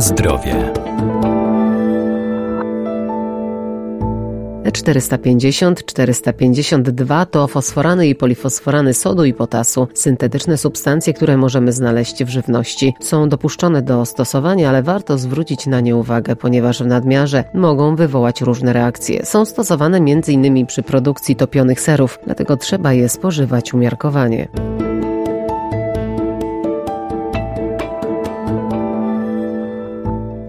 Zdrowie. E450, 452 to fosforany i polifosforany sodu i potasu, syntetyczne substancje, które możemy znaleźć w żywności. Są dopuszczone do stosowania, ale warto zwrócić na nie uwagę, ponieważ w nadmiarze mogą wywołać różne reakcje. Są stosowane m.in. przy produkcji topionych serów, dlatego trzeba je spożywać umiarkowanie.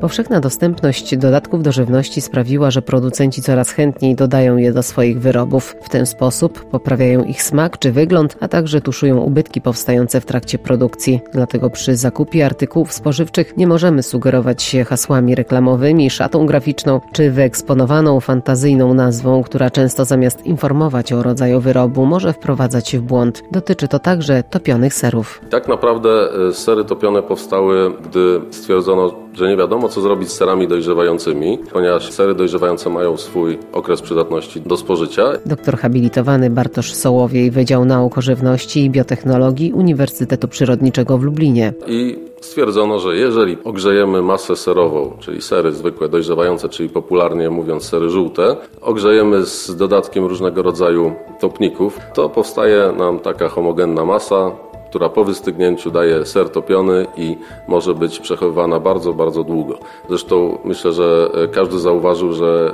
Powszechna dostępność dodatków do żywności sprawiła, że producenci coraz chętniej dodają je do swoich wyrobów. W ten sposób poprawiają ich smak czy wygląd, a także tuszują ubytki powstające w trakcie produkcji. Dlatego przy zakupie artykułów spożywczych nie możemy sugerować się hasłami reklamowymi, szatą graficzną czy wyeksponowaną fantazyjną nazwą, która często zamiast informować o rodzaju wyrobu może wprowadzać w błąd. Dotyczy to także topionych serów. Tak naprawdę e, sery topione powstały, gdy stwierdzono, że nie wiadomo co zrobić z serami dojrzewającymi, ponieważ sery dojrzewające mają swój okres przydatności do spożycia. Doktor habilitowany Bartosz Sołowiej, Wydział Nauk o Żywności i Biotechnologii Uniwersytetu Przyrodniczego w Lublinie. I stwierdzono, że jeżeli ogrzejemy masę serową, czyli sery zwykłe dojrzewające, czyli popularnie mówiąc sery żółte, ogrzejemy z dodatkiem różnego rodzaju topników, to powstaje nam taka homogenna masa, która po wystygnięciu daje ser topiony i może być przechowywana bardzo, bardzo długo. Zresztą myślę, że e, każdy zauważył, że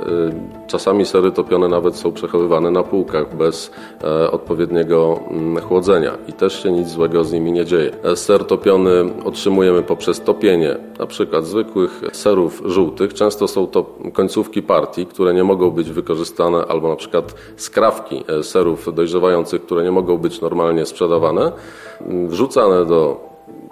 e, czasami sery topione nawet są przechowywane na półkach bez e, odpowiedniego mm, chłodzenia i też się nic złego z nimi nie dzieje. Ser topiony otrzymujemy poprzez topienie na przykład zwykłych serów żółtych. Często są to końcówki partii, które nie mogą być wykorzystane albo na przykład skrawki serów dojrzewających, które nie mogą być normalnie sprzedawane wrzucane do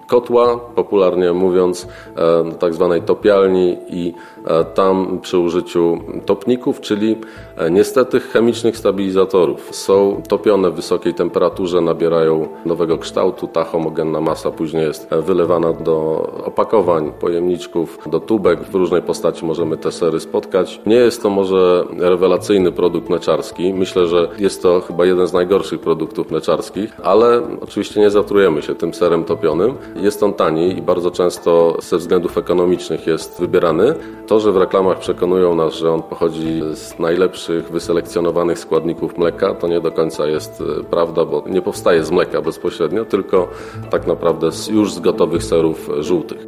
kotła, popularnie mówiąc, e, tak zwanej topialni i e, tam przy użyciu topników, czyli e, niestety chemicznych stabilizatorów. Są topione w wysokiej temperaturze, nabierają nowego kształtu, ta homogenna masa później jest wylewana do opakowań, pojemniczków, do tubek. W różnej postaci możemy te sery spotkać. Nie jest to może rewelacyjny produkt mleczarski. Myślę, że jest to chyba jeden z najgorszych produktów mleczarskich, ale oczywiście nie zatrujemy się tym serem topionym. Jest on tani i bardzo często ze względów ekonomicznych jest wybierany. To, że w reklamach przekonują nas, że on pochodzi z najlepszych wyselekcjonowanych składników mleka, to nie do końca jest e, prawda, bo nie powstaje z mleka bezpośrednio, tylko tak naprawdę już z gotowych serów żółtych.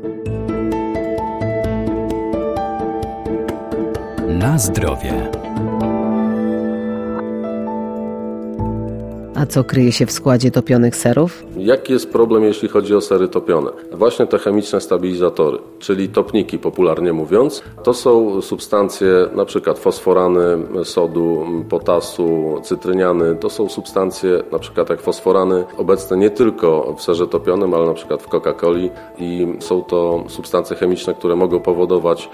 Na zdrowie. A co kryje się w składzie topionych serów? Jaki jest problem, jeśli chodzi o sery topione? Właśnie te chemiczne stabilizatory, czyli topniki popularnie mówiąc, to są substancje przykład fosforany sodu, potasu, cytryniany. To są substancje przykład jak fosforany obecne nie tylko w serze topionym, ale przykład w Coca-Coli i są to substancje chemiczne, które mogą powodować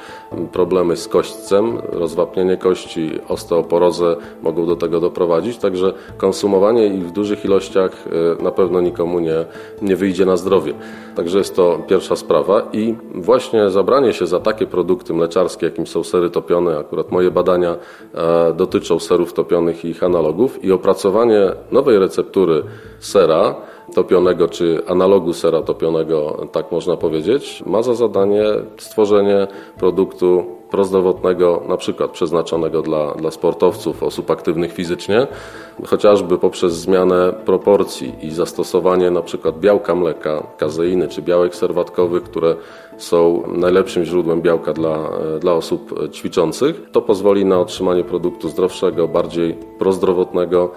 problemy z kośćcem, rozwapnienie kości, osteoporozę mogą do tego doprowadzić, także konsumowanie ich w dużych ilościach e, na pewno nikomu nie, nie wyjdzie na zdrowie. Także jest to pierwsza sprawa i właśnie zabranie się za takie produkty mleczarskie, jakim są sery topione, akurat moje badania e, dotyczą serów topionych i ich analogów i opracowanie nowej receptury sera topionego, czy analogu sera topionego, tak można powiedzieć, ma za zadanie stworzenie produktu prozdrowotnego, na przykład przeznaczonego dla, dla sportowców, osób aktywnych fizycznie, chociażby poprzez zmianę proporcji i zastosowanie na przykład białka mleka, kazeiny czy białek serwatkowych, które są najlepszym źródłem białka dla, dla osób ćwiczących. To pozwoli na otrzymanie produktu zdrowszego, bardziej prozdrowotnego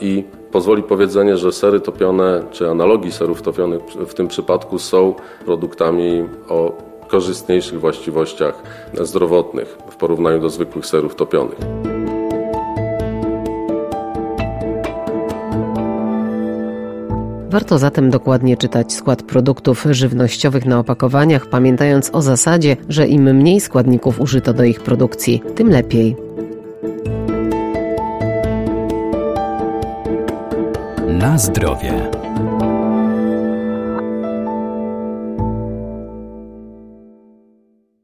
i pozwoli powiedzenie, że sery topione czy analogii serów topionych w tym przypadku są produktami o korzystniejszych właściwościach zdrowotnych w porównaniu do zwykłych serów topionych. Warto zatem dokładnie czytać skład produktów żywnościowych na opakowaniach, pamiętając o zasadzie, że im mniej składników użyto do ich produkcji, tym lepiej. Na zdrowie.